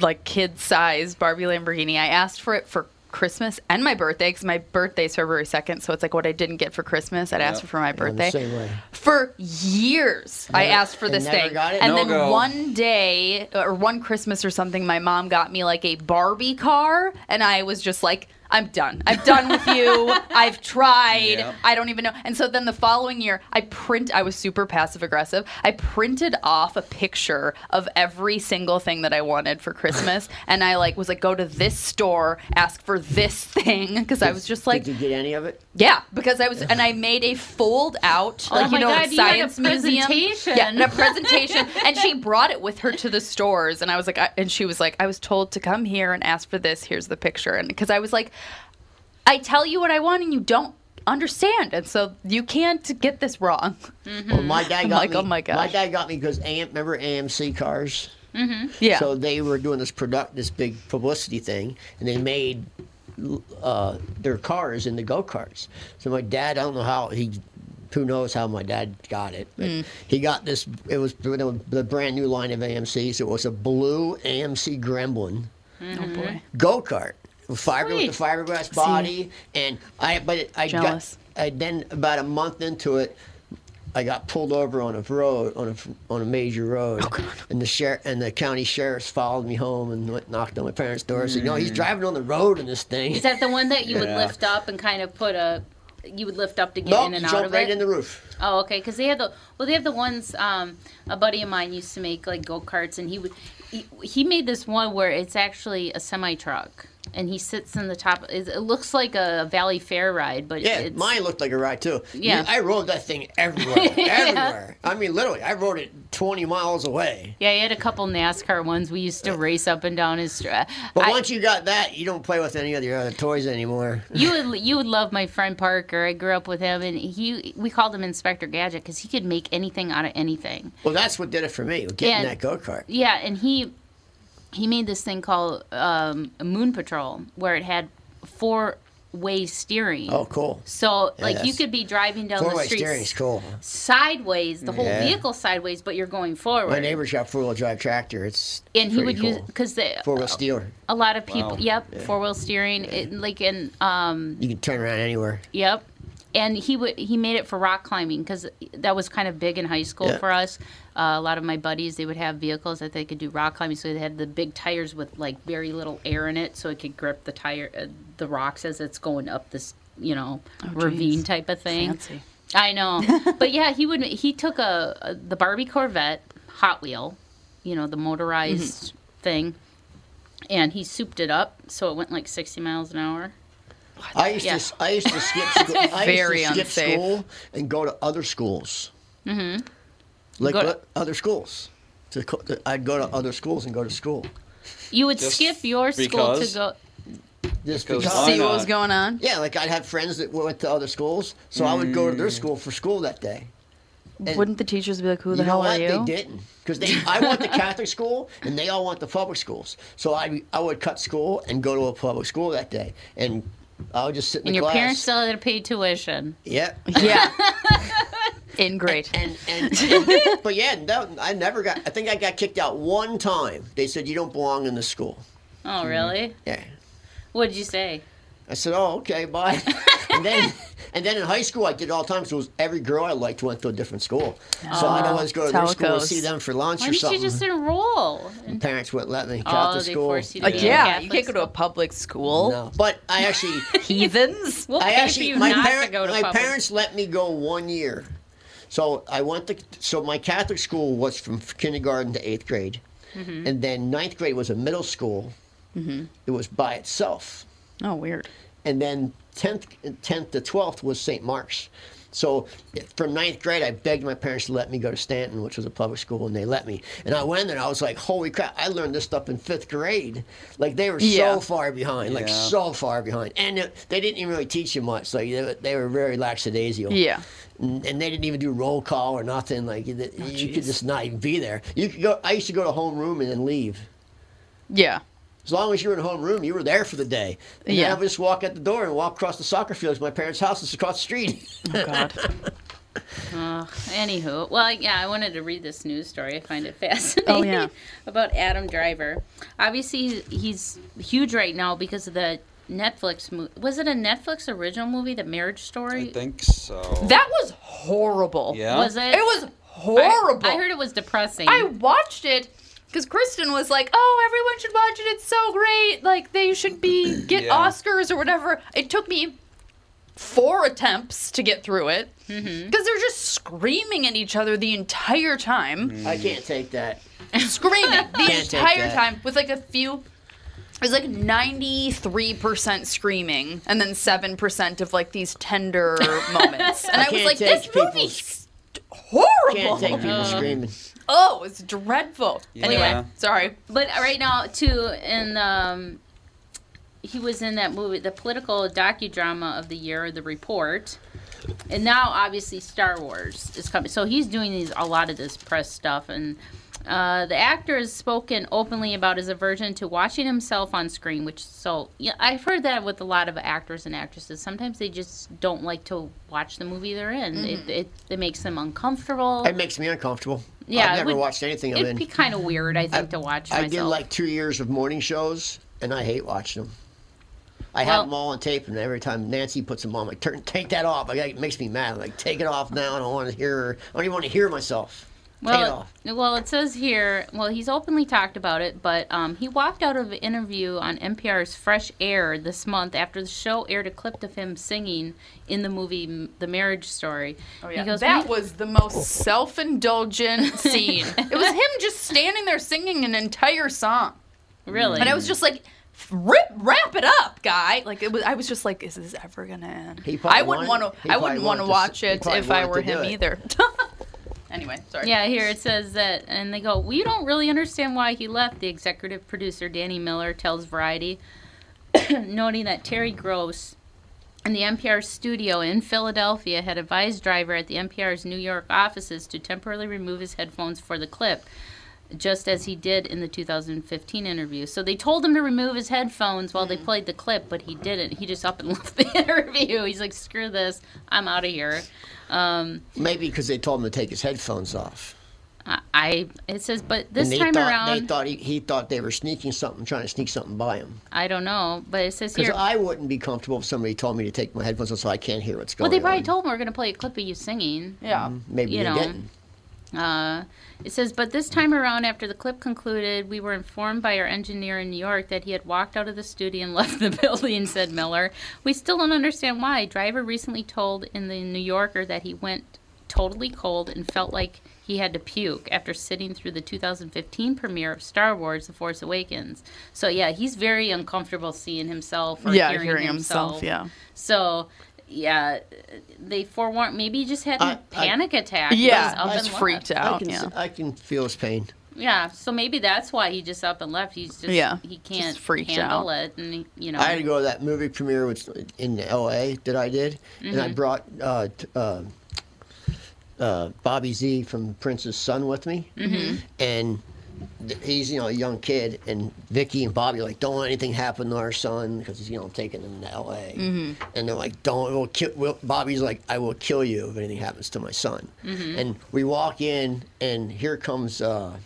like kid size Barbie Lamborghini. I asked for it for Christmas and my birthday because my birthday's February second. So it's like what I didn't get for Christmas. I'd asked Yep. for my I'm the birthday. same way. For years, I asked for this thing, got it? and No then go. one day or one Christmas or something, my mom got me like a Barbie car, and I was just like. I'm done. I'm done with you. I've tried. I don't even know. And so then the following year, I print. I was super passive aggressive. I printed off a picture of every single thing that I wanted for Christmas, and I like was like, go to this store, ask for this thing, because I was just like, Did you get any of it? yeah, because I was, and I made a fold out, Oh like my you know, God, science museum. presentation. Yeah, and a presentation, and she brought it with her to the stores, and I was like, I, and she was like, I was told to come here and ask for this. Here's the picture, and because I was like, I tell you what I want, and you don't understand, and so you can't get this wrong. Well, my dad got like, me. oh my My dad got me because AM, remember AMC cars? Yeah. So they were doing this product, this big publicity thing, and they made uh, their cars into go karts. So my dad, I don't know how he, who knows how my dad got it, but Mm. he got this. It was the the brand new line of AMCs. It was a blue AMC Gremlin Oh boy. go kart, fiber with the fiberglass body, and I. But it, I Jealous. got. I then about a month into it. I got pulled over on a road on a on a major road, oh, and the sheriff and the county sheriffs followed me home and went, knocked on my parents' door. Said, "No, he's driving on the road in this thing." Is that the one that you would lift up and kind of put a? You would lift up to get no, in and he out jumped of right it. in the roof. Oh, okay. Because they have the well, they have the ones. Um, a buddy of mine used to make like go karts, and he would he, made this one where it's actually a semi truck, and he sits in the top. It, it looks like a Valleyfair ride, but Yeah, mine looked like a ride too. Yeah. I rode that thing everywhere, everywhere. I mean, literally, I rode it 20 miles away. Yeah, he had a couple NASCAR ones. We used to race up and down his. Stra- But I- once you got that, you don't play with any of your other toys anymore. you would you would love my friend Parker. I grew up with him, and he we called him Inspector Gadget because he could make anything out of anything. Well, that's what did it for me, getting And- that go kart. Yeah, and he he made this thing called um, Moon Patrol, where it had four way steering. Oh, cool. So like you could be driving down Four the way street steering's cool. sideways, the whole Yeah. vehicle sideways, but you're going forward. My neighbor's got four wheel drive tractor. It's and he would cool. use because the four wheel steer. a lot of people. Wow. Yep, four wheel steering. It, like in um, You can turn around anywhere. Yep. And he would he made it for rock climbing because that was kind of big in high school Yeah. for us. Uh, a lot of my buddies they would have vehicles that they could do rock climbing, so they had the big tires with like very little air in it, so it could grip the tire uh, the rocks as it's going up this you know ravine geez. type of thing. Fancy. I know, but yeah, he would he took a, a the Barbie Corvette Hot Wheel, you know the motorized thing, and he souped it up so it went like sixty miles an hour. I used Yeah. to I used to skip school. I Very used to skip unsafe. school and go to other schools. Mm-hmm. Like Go to- what- other schools. To, to- I'd go to other schools and go to school. You would Just skip your school because? to go. Just Because because. Why See what was going on? Yeah, like I'd have friends that went to other schools, so I would go to Mm. their school for school that day. And Wouldn't the teachers be like, "Who the you know hell what? are you?" They didn't because they. I went to Catholic school and they all went to public schools. So I I would cut school and go to a public school that day, and I would just sit in And the your class. parents still had to pay tuition. Yeah. Yeah. In grade. And, and, and but yeah, no, I never got. I think I got kicked out one time. They said you don't belong in the school. Oh, really? Yeah. What did you say? I said, oh, okay, bye. and then and then in high school I did all the time. So it was every girl I liked went to a different school. So I'd always go to their how it school and see them for lunch Why or didn't something. you just enroll? And parents wouldn't let me. Oh, Catholic they school. forced you to Like, yeah, you can't go to a public school. No, but I actually. Heathens. We'll I pay for actually, you my, not parent, to go to my public. parents let me go one year. So I went to, so my Catholic school was from kindergarten to eighth grade. Mm-hmm. And then ninth grade was a middle school. It was by itself. Oh, weird. And then 10th, 10th to 12th was St. Mark's. So from ninth grade, I begged my parents to let me go to Stanton, which was a public school, and they let me. And I went and I was like, holy crap, I learned this stuff in fifth grade. Like, they were Yeah. so far behind, like, Yeah. so far behind. And it, they didn't even really teach you much. Like, they, were- they were very lackadaisical. Yeah. And, and they didn't even do roll call or nothing. Like, you, oh, you could just not even be there. You could go, I used to go to homeroom and then leave. Yeah. As long as you were in homeroom, you were there for the day. And Yeah. then I would just walk out the door and walk across the soccer field to my parents' house that's across the street. Oh, God. Uh, anywho, well, yeah, I wanted to read this news story. I find it fascinating. Oh, yeah. about Adam Driver. Obviously, he's- he's huge right now because of the Netflix movie. Was it a Netflix original movie, The Marriage Story? I think so. That was horrible. yeah. Was it? It was horrible. I, I heard it was depressing. I watched it because Kristen was like, "Oh, everyone should watch it. It's so great. Like they should be get Yeah. Oscars or whatever." It took me four attempts to get through it mm-hmm. because they're just screaming at each other the entire time, mm. I can't take that. screaming the entire time with like a few. It was like ninety three percent screaming and then seven percent of like these tender moments, and I, was like, "This people movie's sc- horrible." Can't take people screaming. Oh, it's dreadful. Yeah. Anyway, sorry. But right now, too, in um, he was in that movie, the political docudrama of the year, The Report, and now obviously Star Wars is coming. So he's doing these a lot of this press stuff, and uh, the actor has spoken openly about his aversion to watching himself on screen. Which so yeah, I've heard that with a lot of actors and actresses. Sometimes they just don't like to watch the movie they're in. It, it it makes them uncomfortable. It makes me uncomfortable. Yeah, I've never would- watched anything It'd be kind of weird, I think, to watch I myself. did like two years of morning shows, and I hate watching them. I Well- have them all on tape, and every time Nancy puts them on, I'm like, Turn, take that off. Like, it makes me mad. I'm like, take it off now. I don't want to hear. I don't even want to hear myself. Take it Well, off. well, it says here. Well, he's openly talked about it, but um, he walked out of an interview on NPR's Fresh Air this month after the show aired a clip of him singing in the movie The Marriage Story. He goes, that was the most self-indulgent scene. It was him just standing there singing an entire song, really." and I was just like, "Rip, wrap it up, guy!" Like it was. I was just like, "Is this ever gonna end?" I wouldn't want to. I wouldn't want to wanted s- watch it if I were him either. anyway, sorry. Yeah, here it says that, and they go, We don't really understand why he left, the executive producer Danny Miller tells Variety, noting that Terry Gross in the NPR studio in Philadelphia had advised Driver at the NPR's New York offices to temporarily remove his headphones for the clip. Just as he did in the 2015 interview. So they told him to remove his headphones while they played the clip, but he didn't. He just up and left the interview. He's like, screw this. I'm out of here. Um, Maybe because they told him to take his headphones off. I, I it says, but this and they time thought, around, they thought he, he thought they were sneaking something, trying to sneak something by him. I don't know, but it says Because here. I wouldn't be comfortable if somebody told me to take my headphones off so I can't hear what's going. well, they probably on. told him we're going to play a clip of you singing. Yeah. Maybe you they know. didn't. Uh, it says, but this time around, after the clip concluded, we were informed by our engineer in New York that he had walked out of the studio and left the building, said Miller. We still don't understand why. Driver recently told in the New Yorker that he went totally cold and felt like he had to puke after sitting through the 2015 premiere of Star Wars The Force Awakens. So, yeah, he's very uncomfortable seeing himself or Yeah, hearing, hearing himself, yeah. So, yeah, they forewarned. Maybe he just had a I- I- panic attack. He Yeah, was up I and was left. freaked I out. can, Yeah. I can feel his pain. Yeah, so maybe that's why he just up and left. He's just Yeah, he can't just handle out. it, and he- you know. I had to go to that movie premiere which, in L.A. that I did, and Mm-hmm. I brought uh, t- uh, uh, Bobby Z from Prince's son with me, Mm-hmm. and th- he's you know a young kid, and Vicky and Bobby are like don't let anything happen to our son because you know I'm taking him to L.A. Mm-hmm. and they're like don't we'll kill. We'll, Bobby's like I will kill you if anything happens to my son, Mm-hmm. and we walk in, and here comes. Uh,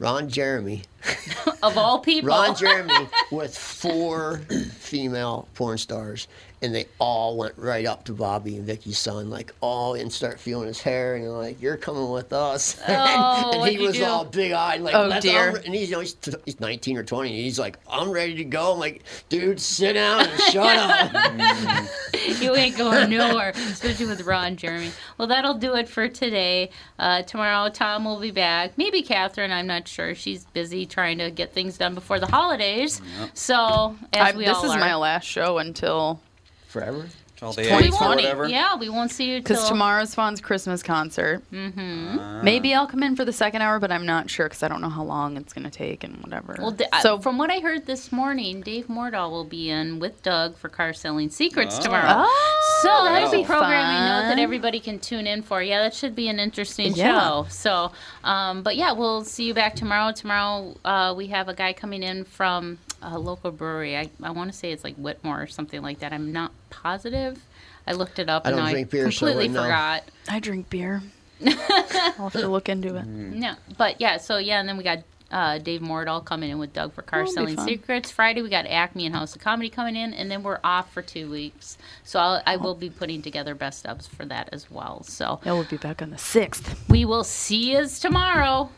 Ron Jeremy of all people. Ron Jeremy with four female porn stars, and they all went right up to Bobby and Vicky's son, like all and start feeling his hair, and they're like, "You're coming with us." Oh, and what'd he was do? all big eyed, like, Oh, "Let's- dear. Re-" and he's, you know, he's, he's 19 or 20, and he's like, "I'm ready to go." I'm like, "Dude, sit down and shut up." you ain't going nowhere, especially with Ron Jeremy. Well, that'll do it for today. Uh, tomorrow, Tom will be back. Maybe Catherine. I'm not sure. She's busy trying to get things done before the holidays. So, as I, we this all is are. my last show until Forever. Till the 2020. or. Yeah, we won't see you because tomorrow's Fawn's Christmas concert. Mm-hmm. Maybe I'll come in for the second hour, but I'm not sure because I don't know how long it's gonna take and whatever. Well, d- so uh, from what I heard this morning, Dave Mordahl will be in with Doug for Car Selling Secrets Oh. tomorrow. Oh, So that's that'll a be program I know that everybody can tune in for. Yeah, that should be an interesting Yeah. show. So, um, but yeah, we'll see you back tomorrow. Tomorrow uh, we have a guy coming in from a local brewery. I, I want to say it's like Whitmore or something like that. I'm not positive. I looked it up I and don't I drink beer, completely wouldn't know. forgot. I drink beer. I'll have to look into it. No, but yeah, so yeah, and then we got uh, Dave Mordahl coming in with Doug for Car That'll Selling. Secrets. Friday we got Acme and House of Comedy coming in, and then we're off for two weeks. So I'll, I will be putting together best ups for that as well. So Yeah, we'll be back on the sixth. we will see you tomorrow.